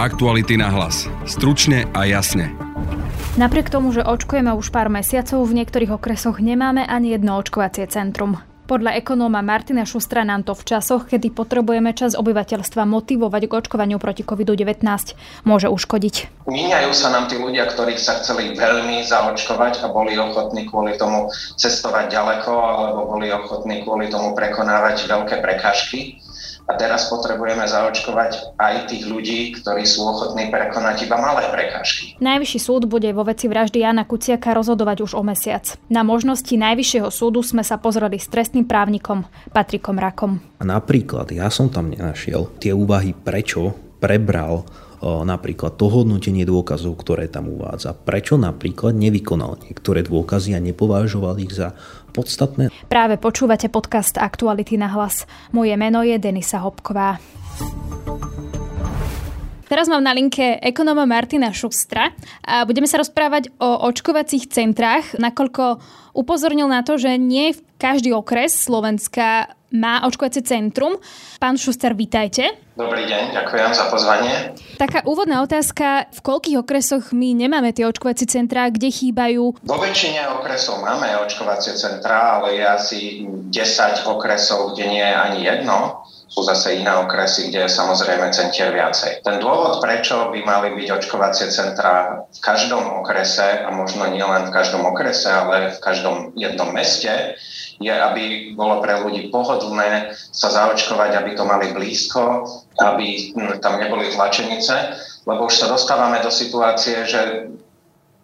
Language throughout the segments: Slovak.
Aktuality na hlas. Stručne a jasne. Napriek tomu, že očkujeme už pár mesiacov, v niektorých okresoch nemáme ani jedno očkovacie centrum. Podľa ekonóma Martina Šustra nám to v časoch, kedy potrebujeme čas obyvateľstva motivovať k očkovaniu proti COVID-19, môže uškodiť. Míňajú sa nám tí ľudia, ktorých sa chceli veľmi zaočkovať a boli ochotní kvôli tomu cestovať ďaleko alebo boli ochotní kvôli tomu prekonávať veľké prekážky a teraz potrebujeme zaočkovať aj tých ľudí, ktorí sú ochotní prekonať iba malé prekážky. Najvyšší súd bude vo veci vraždy Jana Kuciaka rozhodovať už o mesiac. Na možnosti Najvyššieho súdu sme sa pozreli s trestným právnikom Patrikom Rakom. A napríklad ja som tam nenašiel tie úvahy, prečo prebral napríklad to hodnotenie dôkazov, ktoré tam uvádza. Prečo napríklad nevykonal niektoré dôkazy a nepovažoval ich za podstatné? Práve počúvate podcast Aktuality na hlas. Moje meno je Denisa Hopková. Teraz mám na linke ekonóma Martina Šustra a budeme sa rozprávať o očkovacích centrách, nakoľko upozornil na to, že nie každý okres Slovenska má očkovacie centrum. Pán Šuster, vítajte. Dobrý deň, ďakujem za pozvanie. Taká úvodná otázka, v koľkých okresoch my nemáme tie očkovacie centrá, kde chýbajú? Vo väčšine okresov máme očkovacie centrá, ale je asi 10 okresov, kde nie je ani jedno sú zase iné okresy, kde je samozrejme centier viacej. Ten dôvod, prečo by mali byť očkovacie centra v každom okrese, a možno nielen v každom okrese, ale v každom jednom meste, je, aby bolo pre ľudí pohodlné sa zaočkovať, aby to mali blízko, aby tam neboli tlačenice, lebo už sa dostávame do situácie, že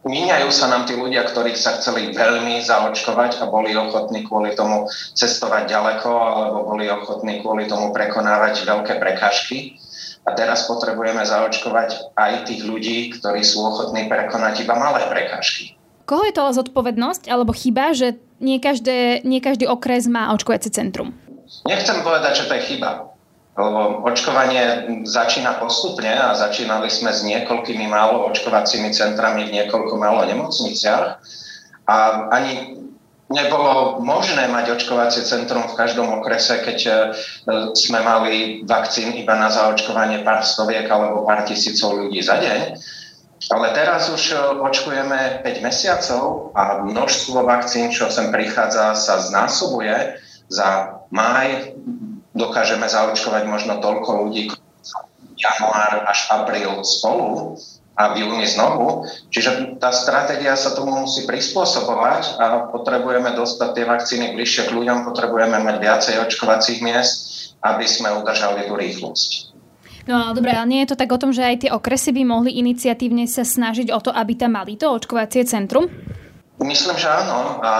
Míňajú sa nám tí ľudia, ktorých sa chceli veľmi zaočkovať a boli ochotní kvôli tomu cestovať ďaleko alebo boli ochotní kvôli tomu prekonávať veľké prekážky. A teraz potrebujeme zaočkovať aj tých ľudí, ktorí sú ochotní prekonať iba malé prekážky. Koho je to zodpovednosť alebo chyba, že nie, každé, nie každý okres má očkovacie centrum? Nechcem povedať, že to je chyba očkovanie začína postupne a začínali sme s niekoľkými málo očkovacími centrami v niekoľko málo nemocniciach a ani nebolo možné mať očkovacie centrum v každom okrese, keď e, sme mali vakcín iba na zaočkovanie pár stoviek alebo pár tisícov ľudí za deň. Ale teraz už e, očkujeme 5 mesiacov a množstvo vakcín, čo sem prichádza, sa znásobuje. Za máj dokážeme zaočkovať možno toľko ľudí, január až apríl spolu a v júni znovu. Čiže tá stratégia sa tomu musí prispôsobovať a potrebujeme dostať tie vakcíny bližšie k ľuďom, potrebujeme mať viacej očkovacích miest, aby sme udržali tú rýchlosť. No dobre, ale nie je to tak o tom, že aj tie okresy by mohli iniciatívne sa snažiť o to, aby tam mali to očkovacie centrum? Myslím, že áno. A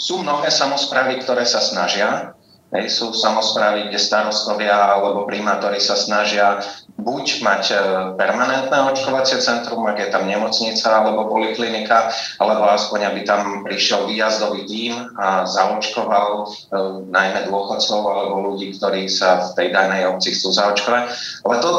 sú mnohé samozprávy, ktoré sa snažia. Hej, sú samozprávy, kde starostovia alebo primátori sa snažia buď mať e, permanentné očkovacie centrum, ak je tam nemocnica alebo poliklinika, alebo aspoň, aby tam prišiel výjazdový tím a zaočkoval e, najmä dôchodcov alebo ľudí, ktorí sa v tej danej obci chcú zaočkovať. Ale to,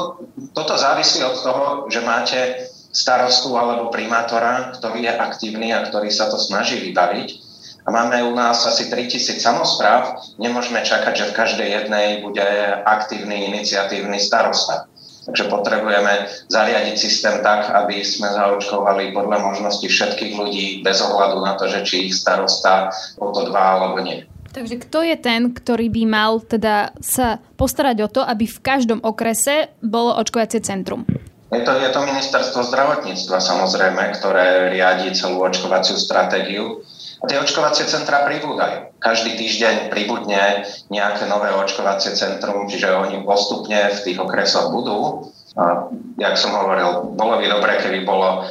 toto závisí od toho, že máte starostu alebo primátora, ktorý je aktívny a ktorý sa to snaží vybaviť a máme u nás asi 3000 samozpráv, nemôžeme čakať, že v každej jednej bude aktívny iniciatívny starosta. Takže potrebujeme zariadiť systém tak, aby sme zaočkovali podľa možnosti všetkých ľudí bez ohľadu na to, že či ich starosta o to dva alebo nie. Takže kto je ten, ktorý by mal teda sa postarať o to, aby v každom okrese bolo očkovacie centrum? Je to, je to ministerstvo zdravotníctva samozrejme, ktoré riadi celú očkovaciu stratégiu. A tie očkovacie centra pribúdajú. Každý týždeň pribudne nejaké nové očkovacie centrum, čiže oni postupne v tých okresoch budú. A, jak som hovoril, bolo by dobre, keby bolo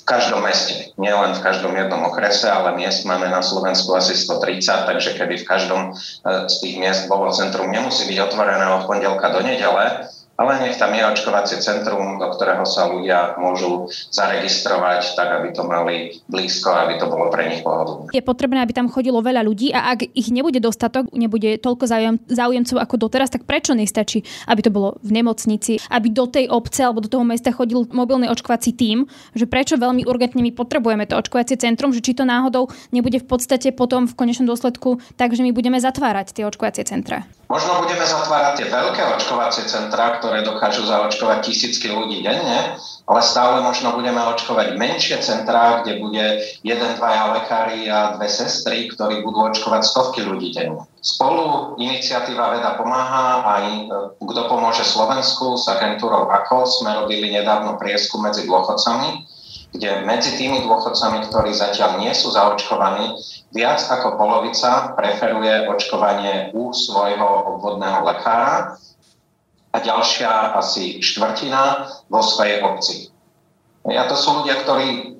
v každom meste, nielen v každom jednom okrese, ale miest máme na Slovensku asi 130, takže keby v každom e, z tých miest bolo centrum, nemusí byť otvorené od pondelka do nedele, ale nech tam je očkovacie centrum, do ktorého sa ľudia môžu zaregistrovať, tak aby to mali blízko, aby to bolo pre nich pohodlné. Je potrebné, aby tam chodilo veľa ľudí a ak ich nebude dostatok, nebude toľko záujem, záujemcov ako doteraz, tak prečo nestačí, aby to bolo v nemocnici, aby do tej obce alebo do toho mesta chodil mobilný očkovací tím, že prečo veľmi urgentne my potrebujeme to očkovacie centrum, že či to náhodou nebude v podstate potom v konečnom dôsledku tak, že my budeme zatvárať tie očkovacie centra. Možno budeme zatvárať tie veľké očkovacie centrá, ktoré dokážu zaočkovať tisícky ľudí denne, ale stále možno budeme očkovať menšie centrá, kde bude jeden, dvaja lekári a dve sestry, ktorí budú očkovať stovky ľudí denne. Spolu iniciatíva Veda pomáha a kto pomôže Slovensku s agentúrou AKO sme robili nedávno prieskum medzi dôchodcami, kde medzi tými dôchodcami, ktorí zatiaľ nie sú zaočkovaní, viac ako polovica preferuje očkovanie u svojho obvodného lekára a ďalšia asi štvrtina vo svojej obci. A to sú ľudia, ktorí,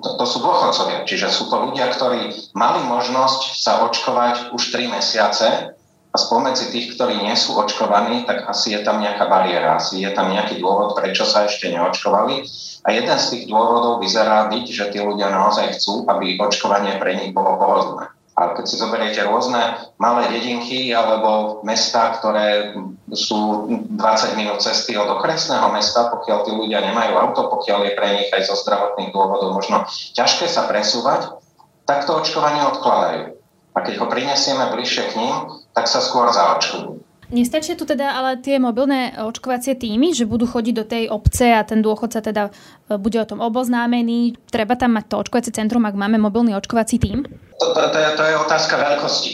to, to sú dôchodcovia, čiže sú to ľudia, ktorí mali možnosť sa očkovať už 3 mesiace spomedzi tých, ktorí nie sú očkovaní, tak asi je tam nejaká bariéra, asi je tam nejaký dôvod, prečo sa ešte neočkovali. A jeden z tých dôvodov vyzerá byť, že tí ľudia naozaj chcú, aby očkovanie pre nich bolo pohodlné. A keď si zoberiete rôzne malé dedinky alebo mesta, ktoré sú 20 minút cesty od okresného mesta, pokiaľ tí ľudia nemajú auto, pokiaľ je pre nich aj zo zdravotných dôvodov možno ťažké sa presúvať, tak to očkovanie odkladajú. A keď ho prinesieme bližšie k ním, tak sa skôr zaočkujú. Nestačia tu teda ale tie mobilné očkovacie týmy, že budú chodiť do tej obce a ten dôchodca teda e, bude o tom oboznámený. Treba tam mať to očkovacie centrum, ak máme mobilný očkovací tým? To, to, to, je, to je otázka veľkosti.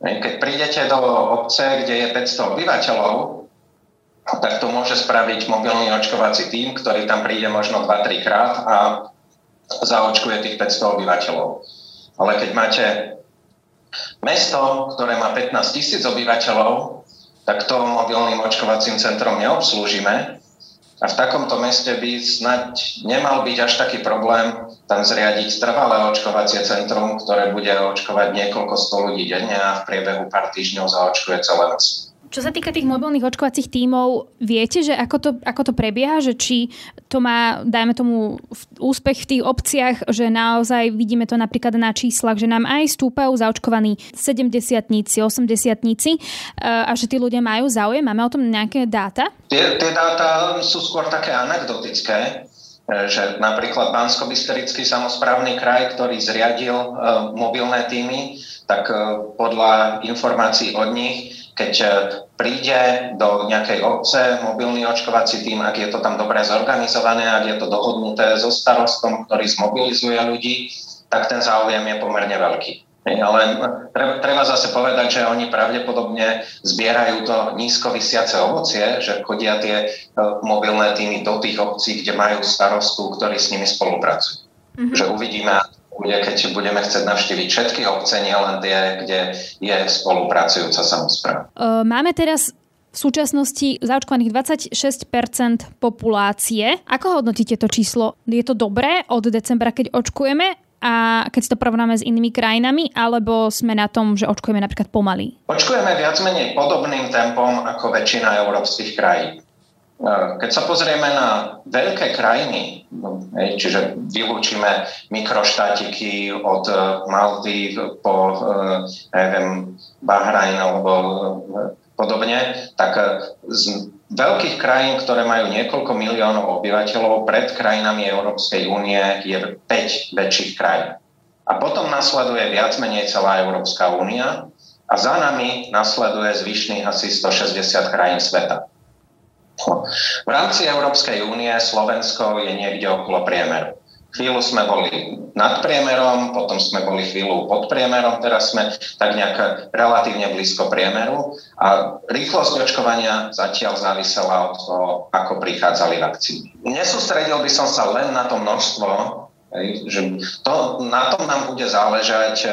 Keď prídete do obce, kde je 500 obyvateľov, tak to môže spraviť mobilný očkovací tým, ktorý tam príde možno 2-3 krát a zaočkuje tých 500 obyvateľov. Ale keď máte mesto, ktoré má 15 tisíc obyvateľov, tak to mobilným očkovacím centrom neobslúžime. A v takomto meste by snať nemal byť až taký problém tam zriadiť trvalé očkovacie centrum, ktoré bude očkovať niekoľko sto ľudí denne a v priebehu pár týždňov zaočkuje celé mesto. Čo sa týka tých mobilných očkovacích tímov, viete, že ako to, ako to prebieha, že či to má, dajme tomu, úspech v tých obciach, že naozaj vidíme to napríklad na číslach, že nám aj stúpajú zaočkovaní 70-tníci, 80-tníci a že tí ľudia majú záujem. Máme o tom nejaké dáta? Tie, tie dáta sú skôr také anekdotické že napríklad bansko samozprávny kraj, ktorý zriadil uh, mobilné týmy, tak podľa informácií od nich keď príde do nejakej obce mobilný očkovací tým, ak je to tam dobre zorganizované, ak je to dohodnuté so starostom, ktorý zmobilizuje ľudí, tak ten záujem je pomerne veľký. Ale treba, treba zase povedať, že oni pravdepodobne zbierajú to nízko vysiace ovocie, že chodia tie e, mobilné týmy do tých obcí, kde majú starostu, ktorí s nimi spolupracujú. Mm-hmm. Že uvidíme, bude, keď budeme chcieť navštíviť všetky obce, nielen tie, kde je spolupracujúca samozpráva. Máme teraz v súčasnosti zaočkovaných 26% populácie. Ako hodnotíte to číslo? Je to dobré od decembra, keď očkujeme? A keď si to porovnáme s inými krajinami, alebo sme na tom, že očkujeme napríklad pomaly? Očkujeme viac menej podobným tempom ako väčšina európskych krajín. Keď sa pozrieme na veľké krajiny, no, čiže vylúčime mikroštátiky od e, Maldiv po e, neviem, Bahrajn alebo e, podobne, tak z veľkých krajín, ktoré majú niekoľko miliónov obyvateľov, pred krajinami Európskej únie je 5 väčších krajín. A potom nasleduje viac menej celá Európska únia a za nami nasleduje zvyšných asi 160 krajín sveta. V rámci Európskej únie Slovensko je niekde okolo priemeru. Chvíľu sme boli nad priemerom, potom sme boli chvíľu pod priemerom, teraz sme tak nejak relatívne blízko priemeru a rýchlosť očkovania zatiaľ závisela od toho, ako prichádzali vakcíny. Nesústredil by som sa len na to množstvo, že to, na tom nám bude záležať e,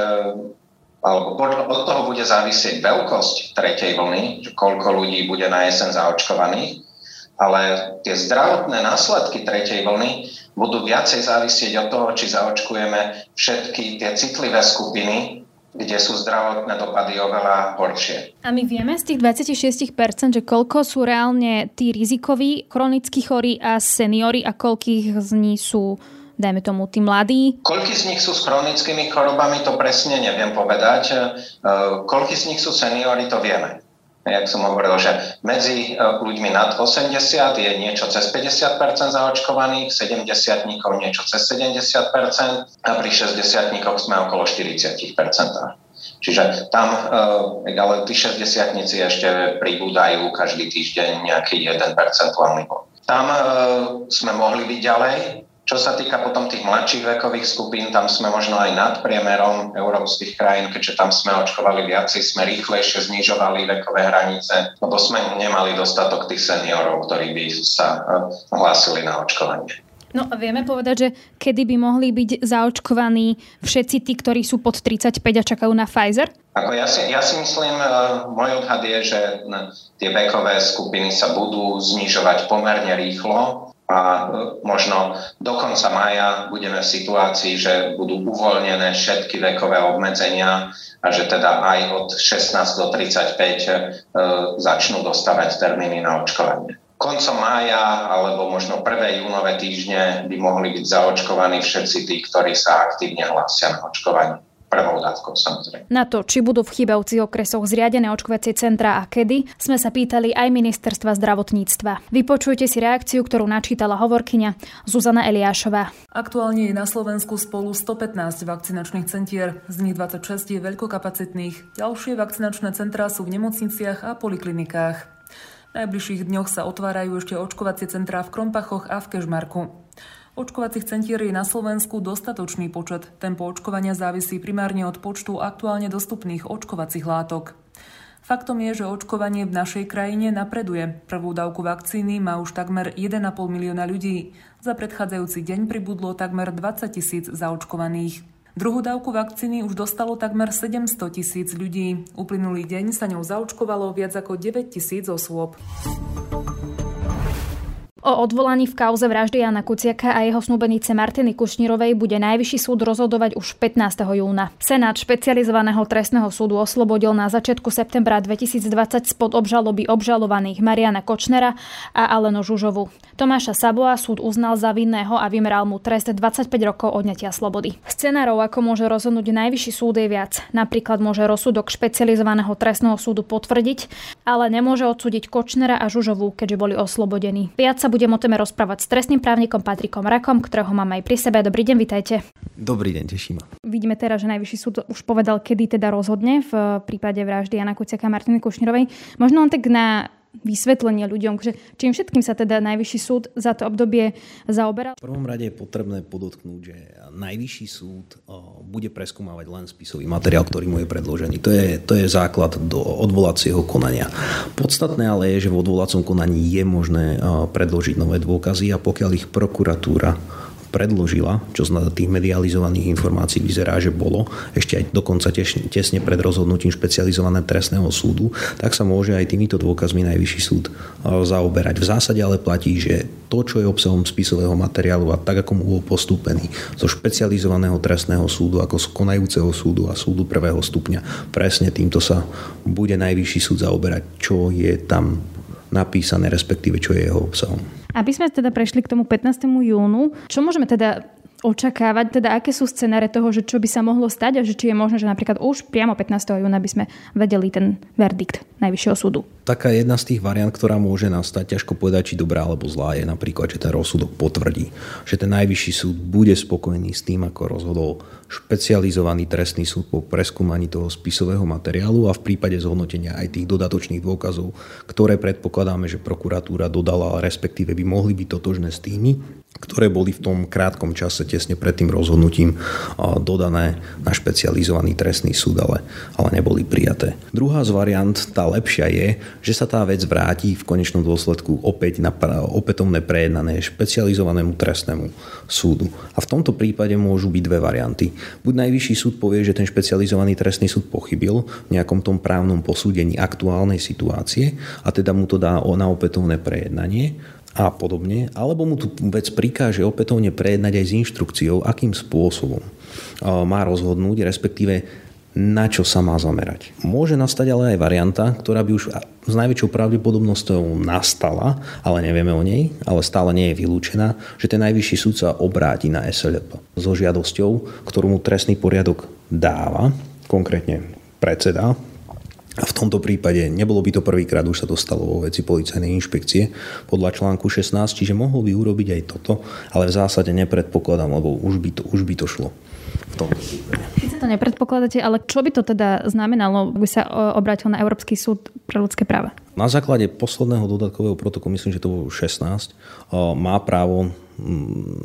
alebo od toho bude závisieť veľkosť tretej vlny, koľko ľudí bude na jesen zaočkovaných ale tie zdravotné následky tretej vlny budú viacej závisieť od toho, či zaočkujeme všetky tie citlivé skupiny, kde sú zdravotné dopady oveľa horšie. A my vieme z tých 26%, že koľko sú reálne tí rizikoví, chronicky chorí a seniory a koľkých z nich sú dajme tomu tí mladí? Koľky z nich sú s chronickými chorobami, to presne neviem povedať. E, koľky z nich sú seniory, to vieme jak som hovoril, že medzi e, ľuďmi nad 80 je niečo cez 50% zaočkovaných, 70 niečo cez 70% a pri 60 sme okolo 40% Čiže tam, ale tí 60 ešte pribúdajú každý týždeň nejaký 1 percentuálny bod. Tam sme mohli byť ďalej, čo sa týka potom tých mladších vekových skupín, tam sme možno aj nad priemerom európskych krajín, keďže tam sme očkovali viacej, sme rýchlejšie znižovali vekové hranice, lebo sme nemali dostatok tých seniorov, ktorí by sa eh, hlásili na očkovanie. No a vieme povedať, že kedy by mohli byť zaočkovaní všetci tí, ktorí sú pod 35 a čakajú na Pfizer? Ako ja, si, ja si myslím, uh, môj odhad je, že tie vekové skupiny sa budú znižovať pomerne rýchlo a e, možno do konca maja budeme v situácii, že budú uvoľnené všetky vekové obmedzenia a že teda aj od 16 do 35 e, začnú dostávať termíny na očkovanie. Koncom mája alebo možno prvé júnové týždne by mohli byť zaočkovaní všetci tí, ktorí sa aktívne hlásia na očkovanie prvou dávkou samozrejme. Na to, či budú v chýbajúcich okresoch zriadené očkovacie centra a kedy, sme sa pýtali aj ministerstva zdravotníctva. Vypočujte si reakciu, ktorú načítala hovorkyňa Zuzana Eliášová. Aktuálne je na Slovensku spolu 115 vakcinačných centier, z nich 26 je veľkokapacitných. Ďalšie vakcinačné centrá sú v nemocniciach a poliklinikách. V najbližších dňoch sa otvárajú ešte očkovacie centrá v Krompachoch a v Kežmarku. Očkovacích centier je na Slovensku dostatočný počet. Tempo očkovania závisí primárne od počtu aktuálne dostupných očkovacích látok. Faktom je, že očkovanie v našej krajine napreduje. Prvú dávku vakcíny má už takmer 1,5 milióna ľudí. Za predchádzajúci deň pribudlo takmer 20 tisíc zaočkovaných. Druhú dávku vakcíny už dostalo takmer 700 tisíc ľudí. Uplynulý deň sa ňou zaočkovalo viac ako 9 tisíc osôb. O odvolaní v kauze vraždy Jana Kuciaka a jeho snúbenice Martiny Kušnírovej bude najvyšší súd rozhodovať už 15. júna. Senát špecializovaného trestného súdu oslobodil na začiatku septembra 2020 spod obžaloby obžalovaných Mariana Kočnera a Aleno Žužovu. Tomáša Saboa súd uznal za vinného a vymeral mu trest 25 rokov odňatia slobody. Scenárov, ako môže rozhodnúť najvyšší súd je viac. Napríklad môže rozsudok špecializovaného trestného súdu potvrdiť, ale nemôže odsúdiť Kočnera a Žužovu, keďže boli oslobodení. Viac sa budem o téme rozprávať s trestným právnikom Patrikom Rakom, ktorého mám aj pri sebe. Dobrý deň, vitajte. Dobrý deň, teším. Vidíme teraz, že Najvyšší súd už povedal, kedy teda rozhodne v prípade vraždy Jana Kuciaka a Martiny Kušnírovej. Možno len tak na vysvetlenie ľuďom, že čím všetkým sa teda Najvyšší súd za to obdobie zaoberal? V prvom rade je potrebné podotknúť, že Najvyšší súd bude preskúmavať len spisový materiál, ktorý mu je predložený. To je, to je základ do odvolacieho konania. Podstatné ale je, že v odvolacom konaní je možné predložiť nové dôkazy a pokiaľ ich prokuratúra predložila, čo z tých medializovaných informácií vyzerá, že bolo, ešte aj dokonca tesne pred rozhodnutím špecializovaného trestného súdu, tak sa môže aj týmito dôkazmi najvyšší súd e, zaoberať. V zásade ale platí, že to, čo je obsahom spisového materiálu a tak, ako mu bol postúpený zo špecializovaného trestného súdu, ako z konajúceho súdu a súdu prvého stupňa, presne týmto sa bude najvyšší súd zaoberať, čo je tam napísané, respektíve čo je jeho obsahom. Aby sme teda prešli k tomu 15. júnu, čo môžeme teda očakávať, teda aké sú scenáre toho, že čo by sa mohlo stať a že či je možné, že napríklad už priamo 15. júna by sme vedeli ten verdikt Najvyššieho súdu. Taká jedna z tých variant, ktorá môže nastať, ťažko povedať, či dobrá alebo zlá, je napríklad, že ten rozsudok potvrdí, že ten Najvyšší súd bude spokojný s tým, ako rozhodol špecializovaný trestný súd po preskúmaní toho spisového materiálu a v prípade zhodnotenia aj tých dodatočných dôkazov, ktoré predpokladáme, že prokuratúra dodala, respektíve by mohli byť totožné s tými, ktoré boli v tom krátkom čase tesne pred tým rozhodnutím dodané na špecializovaný trestný súd, ale, ale neboli prijaté. Druhá z variant, tá lepšia je, že sa tá vec vráti v konečnom dôsledku opäť na opätovné prejednané špecializovanému trestnému súdu. A v tomto prípade môžu byť dve varianty. Buď najvyšší súd povie, že ten špecializovaný trestný súd pochybil v nejakom tom právnom posúdení aktuálnej situácie a teda mu to dá na opätovné prejednanie a podobne, alebo mu tú vec prikáže opätovne prejednať aj s inštrukciou, akým spôsobom má rozhodnúť, respektíve na čo sa má zamerať. Môže nastať ale aj varianta, ktorá by už s najväčšou pravdepodobnosťou nastala, ale nevieme o nej, ale stále nie je vylúčená, že ten najvyšší súd sa obráti na SLP so žiadosťou, ktorú mu trestný poriadok dáva, konkrétne predseda v tomto prípade nebolo by to prvýkrát, už sa to stalo vo veci policajnej inšpekcie podľa článku 16, čiže mohol by urobiť aj toto, ale v zásade nepredpokladám, lebo už by to, už by to šlo. v tomto prípade. Sice to nepredpokladáte, ale čo by to teda znamenalo, by sa obrátil na Európsky súd pre ľudské práva? Na základe posledného dodatkového protokolu, myslím, že to bolo 16, má právo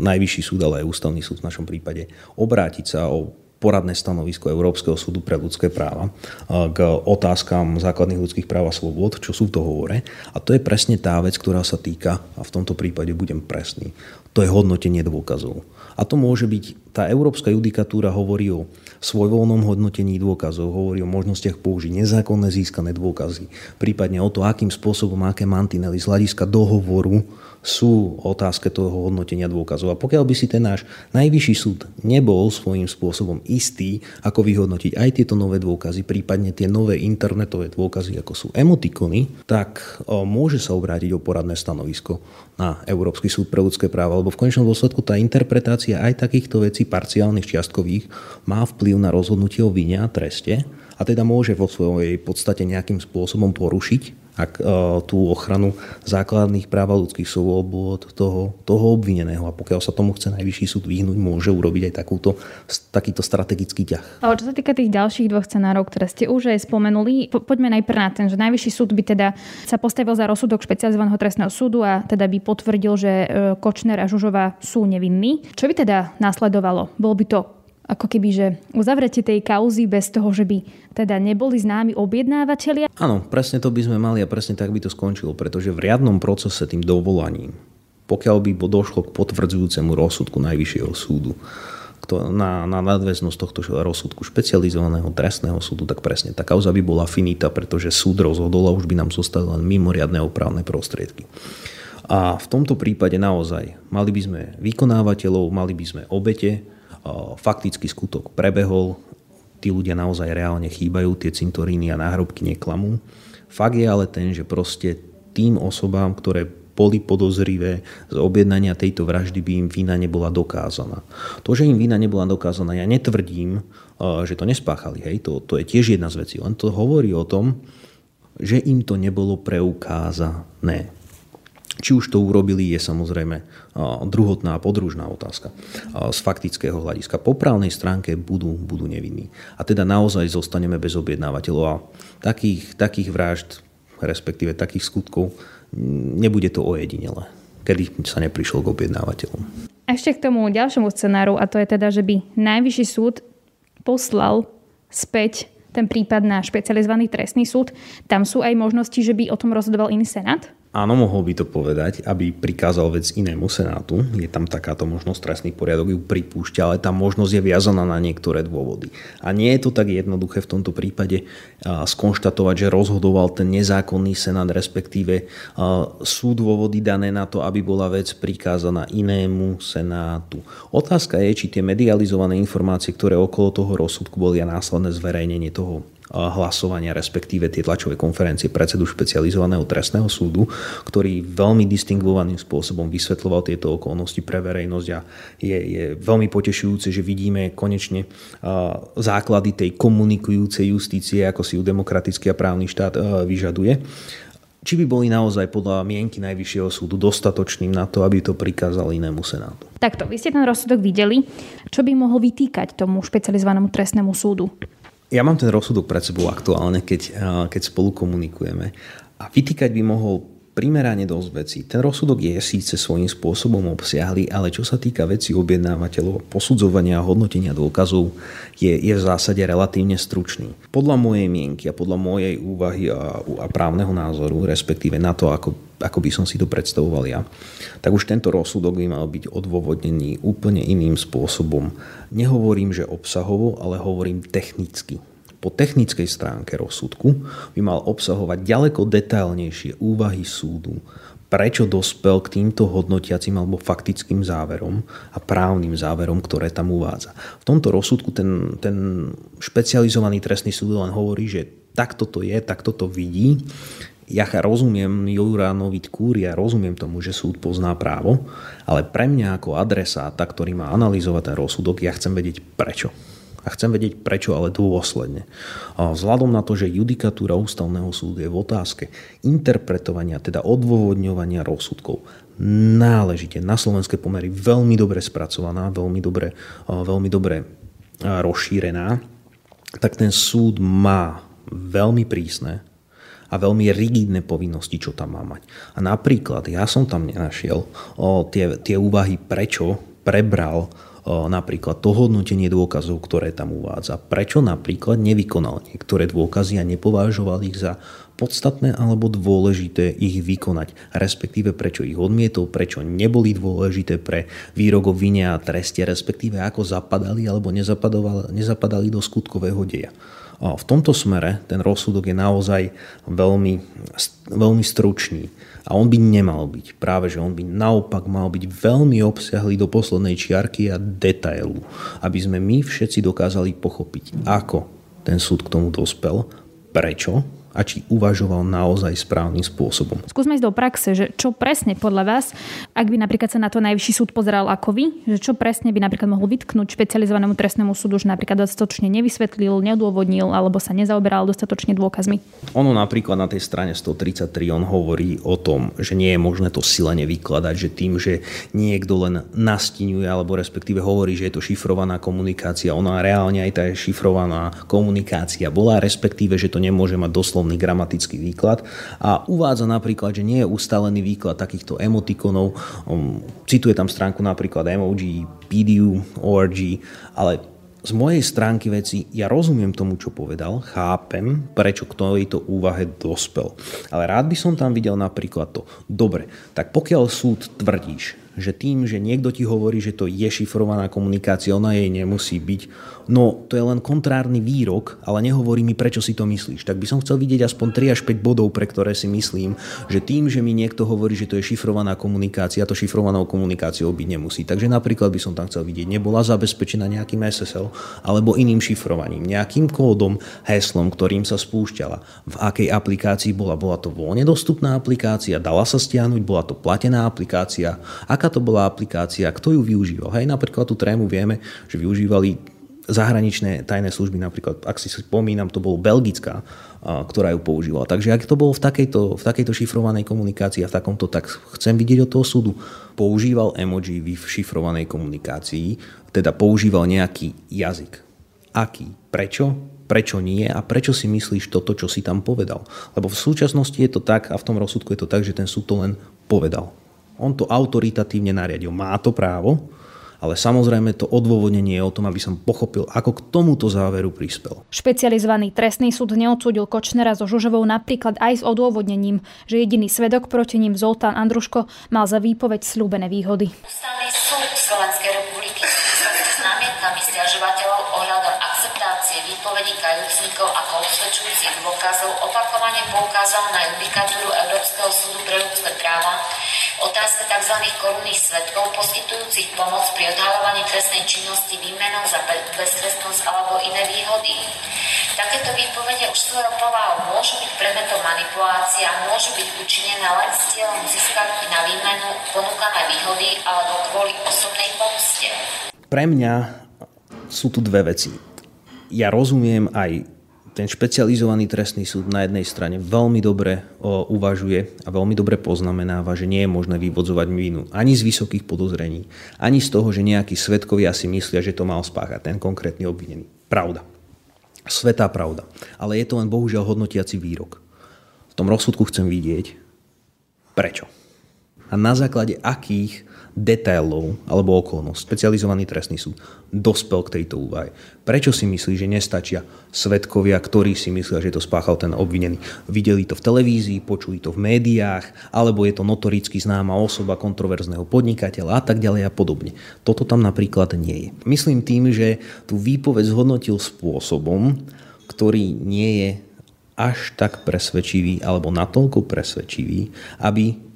Najvyšší súd, ale aj Ústavný súd v našom prípade obrátiť sa o poradné stanovisko Európskeho súdu pre ľudské práva k otázkam základných ľudských práv a slobod, čo sú v dohovore. A to je presne tá vec, ktorá sa týka, a v tomto prípade budem presný, to je hodnotenie dôkazov. A to môže byť, tá európska judikatúra hovorí o svojvoľnom hodnotení dôkazov, hovorí o možnostiach použiť nezákonné získané dôkazy, prípadne o to, akým spôsobom, aké mantinely z hľadiska dohovoru sú otázke toho hodnotenia dôkazov. A pokiaľ by si ten náš najvyšší súd nebol svojím spôsobom istý, ako vyhodnotiť aj tieto nové dôkazy, prípadne tie nové internetové dôkazy, ako sú emotikony, tak môže sa obrátiť o poradné stanovisko na Európsky súd pre ľudské práva, lebo v konečnom dôsledku tá interpretácia aj takýchto vecí parciálnych čiastkových má vplyv na rozhodnutie o vine a treste a teda môže vo svojej podstate nejakým spôsobom porušiť ak, e, tú ochranu základných práv a ľudských slobôd toho, toho obvineného. A pokiaľ sa tomu chce najvyšší súd vyhnúť, môže urobiť aj takúto, takýto strategický ťah. Ale čo sa týka tých ďalších dvoch scenárov, ktoré ste už aj spomenuli, po, poďme najprv na ten, že najvyšší súd by teda sa postavil za rozsudok špecializovaného trestného súdu a teda by potvrdil, že e, Kočner a Žužová sú nevinní. Čo by teda následovalo? Bol by to ako keby, že uzavretie tej kauzy bez toho, že by teda neboli známi objednávateľia? Áno, presne to by sme mali a presne tak by to skončilo, pretože v riadnom procese tým dovolaním, pokiaľ by došlo k potvrdzujúcemu rozsudku Najvyššieho súdu, na, na nadväznosť tohto rozsudku špecializovaného trestného súdu, tak presne tá kauza by bola finita, pretože súd rozhodol a už by nám zostali len mimoriadne opravné prostriedky. A v tomto prípade naozaj mali by sme vykonávateľov, mali by sme obete, faktický skutok prebehol, tí ľudia naozaj reálne chýbajú, tie cintoríny a náhrobky neklamú. Fakt je ale ten, že proste tým osobám, ktoré boli podozrivé z objednania tejto vraždy, by im vina nebola dokázaná. To, že im vina nebola dokázaná, ja netvrdím, že to nespáchali. Hej? To, to je tiež jedna z vecí. Len to hovorí o tom, že im to nebolo preukázané. Či už to urobili, je samozrejme druhotná a podružná otázka z faktického hľadiska. Po právnej stránke budú, budú nevinní. A teda naozaj zostaneme bez objednávateľov a takých, takých vražd, respektíve takých skutkov, nebude to ojedinele, kedy sa neprišlo k objednávateľom. Ešte k tomu ďalšiemu scenáru, a to je teda, že by Najvyšší súd poslal späť ten prípad na špecializovaný trestný súd. Tam sú aj možnosti, že by o tom rozhodoval iný senát? Áno, mohol by to povedať, aby prikázal vec inému senátu. Je tam takáto možnosť, trestný poriadok ju pripúšťa, ale tá možnosť je viazaná na niektoré dôvody. A nie je to tak jednoduché v tomto prípade skonštatovať, že rozhodoval ten nezákonný senát, respektíve sú dôvody dané na to, aby bola vec prikázaná inému senátu. Otázka je, či tie medializované informácie, ktoré okolo toho rozsudku boli a následné zverejnenie toho hlasovania, respektíve tie tlačové konferencie predsedu špecializovaného trestného súdu, ktorý veľmi distingovaným spôsobom vysvetľoval tieto okolnosti pre verejnosť a je, je veľmi potešujúce, že vidíme konečne základy tej komunikujúcej justície, ako si ju demokratický a právny štát vyžaduje či by boli naozaj podľa mienky Najvyššieho súdu dostatočným na to, aby to prikázal inému senátu. Takto, vy ste ten rozsudok videli. Čo by mohol vytýkať tomu špecializovanému trestnému súdu? Ja mám ten rozsudok pred sebou aktuálne, keď, keď spolu komunikujeme. A vytýkať by mohol primerane dosť vecí. Ten rozsudok je síce svojím spôsobom obsiahly, ale čo sa týka veci objednávateľov, posudzovania a hodnotenia dôkazov, je, je v zásade relatívne stručný. Podľa mojej mienky a podľa mojej úvahy a, a právneho názoru, respektíve na to, ako, ako by som si to predstavoval ja, tak už tento rozsudok by mal byť odôvodnený úplne iným spôsobom. Nehovorím, že obsahovo, ale hovorím technicky po technickej stránke rozsudku by mal obsahovať ďaleko detailnejšie úvahy súdu, prečo dospel k týmto hodnotiacim alebo faktickým záverom a právnym záverom, ktoré tam uvádza. V tomto rozsudku ten, ten špecializovaný trestný súd len hovorí, že takto to je, takto to vidí. Ja rozumiem Juránovi Kúri a rozumiem tomu, že súd pozná právo, ale pre mňa ako adresáta, ktorý má analyzovať ten rozsudok, ja chcem vedieť prečo. Chcem vedieť prečo, ale dôsledne. Vzhľadom na to, že judikatúra ústavného súdu je v otázke interpretovania, teda odôvodňovania rozsudkov, náležite na slovenské pomery veľmi dobre spracovaná, veľmi dobre, veľmi dobre rozšírená, tak ten súd má veľmi prísne a veľmi rigidné povinnosti, čo tam má mať. A napríklad, ja som tam nenašiel o, tie, tie úvahy, prečo prebral napríklad to hodnotenie dôkazov, ktoré tam uvádza. Prečo napríklad nevykonal niektoré dôkazy a nepovažoval ich za podstatné alebo dôležité ich vykonať, respektíve prečo ich odmietol, prečo neboli dôležité pre výrok o vine a treste, respektíve ako zapadali alebo nezapadali do skutkového deja. V tomto smere ten rozsudok je naozaj veľmi, veľmi stručný a on by nemal byť. Práve, že on by naopak mal byť veľmi obsiahlý do poslednej čiarky a detailu, aby sme my všetci dokázali pochopiť, ako ten súd k tomu dospel, prečo a či uvažoval naozaj správnym spôsobom. Skúsme ísť do praxe, že čo presne podľa vás, ak by napríklad sa na to najvyšší súd pozeral ako vy, že čo presne by napríklad mohol vytknúť špecializovanému trestnému súdu, že napríklad dostatočne nevysvetlil, neodôvodnil alebo sa nezaoberal dostatočne dôkazmi? Ono napríklad na tej strane 133 on hovorí o tom, že nie je možné to silene vykladať, že tým, že niekto len nastinuje alebo respektíve hovorí, že je to šifrovaná komunikácia, ona reálne aj tá šifrovaná komunikácia bola, respektíve, že to nemôže mať doslovný gramatický výklad a uvádza napríklad, že nie je ustalený výklad takýchto emotikonov. Um, cituje tam stránku napríklad emoji, PDU, ORG, ale z mojej stránky veci, ja rozumiem tomu, čo povedal, chápem, prečo k tejto úvahe dospel. Ale rád by som tam videl napríklad to. Dobre, tak pokiaľ súd tvrdíš, že tým, že niekto ti hovorí, že to je šifrovaná komunikácia, ona jej nemusí byť, no to je len kontrárny výrok, ale nehovorí mi, prečo si to myslíš. Tak by som chcel vidieť aspoň 3 až 5 bodov, pre ktoré si myslím, že tým, že mi niekto hovorí, že to je šifrovaná komunikácia, to šifrovanou komunikáciou byť nemusí. Takže napríklad by som tam chcel vidieť, nebola zabezpečená nejakým SSL alebo iným šifrovaním, nejakým kódom, heslom, ktorým sa spúšťala, v akej aplikácii bola. Bola to voľne dostupná aplikácia, dala sa stiahnuť, bola to platená aplikácia, aká to bola aplikácia, kto ju využíval. Hej, napríklad tú trému vieme, že využívali zahraničné tajné služby, napríklad, ak si spomínam, to bolo belgická, ktorá ju používala. Takže ak to bolo v takejto, v takejto šifrovanej komunikácii a v takomto, tak chcem vidieť od toho súdu. Používal emoji v šifrovanej komunikácii, teda používal nejaký jazyk. Aký? Prečo? Prečo nie? A prečo si myslíš toto, čo si tam povedal? Lebo v súčasnosti je to tak a v tom rozsudku je to tak, že ten súd to len povedal. On to autoritatívne nariadil. Má to právo, ale samozrejme to odôvodnenie je o tom, aby som pochopil, ako k tomuto záveru prispel. Špecializovaný trestný súd neodsúdil Kočnera so Žužovou napríklad aj s odôvodnením, že jediný svedok proti ním Zoltán Andruško mal za výpoveď slúbené výhody. Ústavný súd Slovenskej republiky s námietkami stiažovateľov ohľadom výpovedí kajúcnikov ako usvedčujúcich dôkazov opakovane poukázal na judikatúru Európskeho súdu pre ľudské práva otázka tzv. korunných svetkov poskytujúcich pomoc pri odhalovaní trestnej činnosti výmenou za beztrestnosť alebo iné výhody. Takéto výpovede už svojou povahou môžu byť predmetom a môžu byť učinené len s cieľom získať na výmenu ponúkané výhody alebo kvôli osobnej pomste. Pre mňa sú tu dve veci. Ja rozumiem aj ten špecializovaný trestný súd na jednej strane veľmi dobre uvažuje a veľmi dobre poznamenáva, že nie je možné vyvodzovať vinu ani z vysokých podozrení, ani z toho, že nejakí svetkovia si myslia, že to mal spáchať ten konkrétny obvinený. Pravda. Svetá pravda. Ale je to len bohužiaľ hodnotiaci výrok. V tom rozsudku chcem vidieť, prečo. A na základe akých detailov alebo okolnosť, špecializovaný trestný súd dospel k tejto úvahe. Prečo si myslí, že nestačia svetkovia, ktorí si myslia, že to spáchal ten obvinený? Videli to v televízii, počuli to v médiách, alebo je to notoricky známa osoba kontroverzného podnikateľa a tak ďalej a podobne. Toto tam napríklad nie je. Myslím tým, že tú výpoveď zhodnotil spôsobom, ktorý nie je až tak presvedčivý alebo natoľko presvedčivý, aby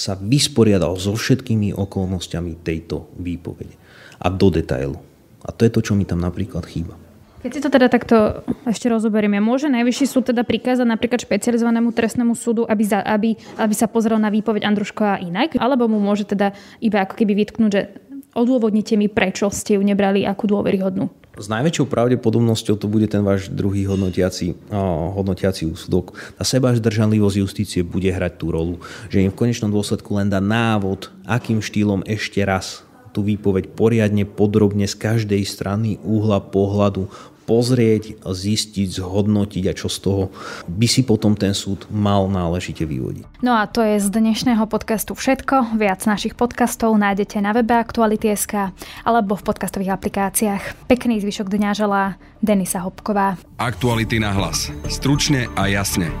sa vysporiadal so všetkými okolnostiami tejto výpovede. A do detailu. A to je to, čo mi tam napríklad chýba. Keď si to teda takto ešte rozoberieme, môže Najvyšší súd teda prikázať napríklad špecializovanému trestnému súdu, aby, za, aby, aby sa pozrel na výpoveď Andruškova inak? Alebo mu môže teda iba ako keby vytknúť, že odôvodnite mi, prečo ste ju nebrali ako dôveryhodnú? S najväčšou pravdepodobnosťou to bude ten váš druhý hodnotiaci, oh, hodnotiaci úsudok. Tá zdržanlivosť justície bude hrať tú rolu, že im v konečnom dôsledku len dá návod, akým štýlom ešte raz tú výpoveď poriadne, podrobne z každej strany, úhla pohľadu, pozrieť, zistiť, zhodnotiť a čo z toho by si potom ten súd mal náležite vyvodiť. No a to je z dnešného podcastu všetko. Viac našich podcastov nájdete na webe Aktuality.sk alebo v podcastových aplikáciách. Pekný zvyšok dňa želá Denisa Hopková. Aktuality na hlas. Stručne a jasne.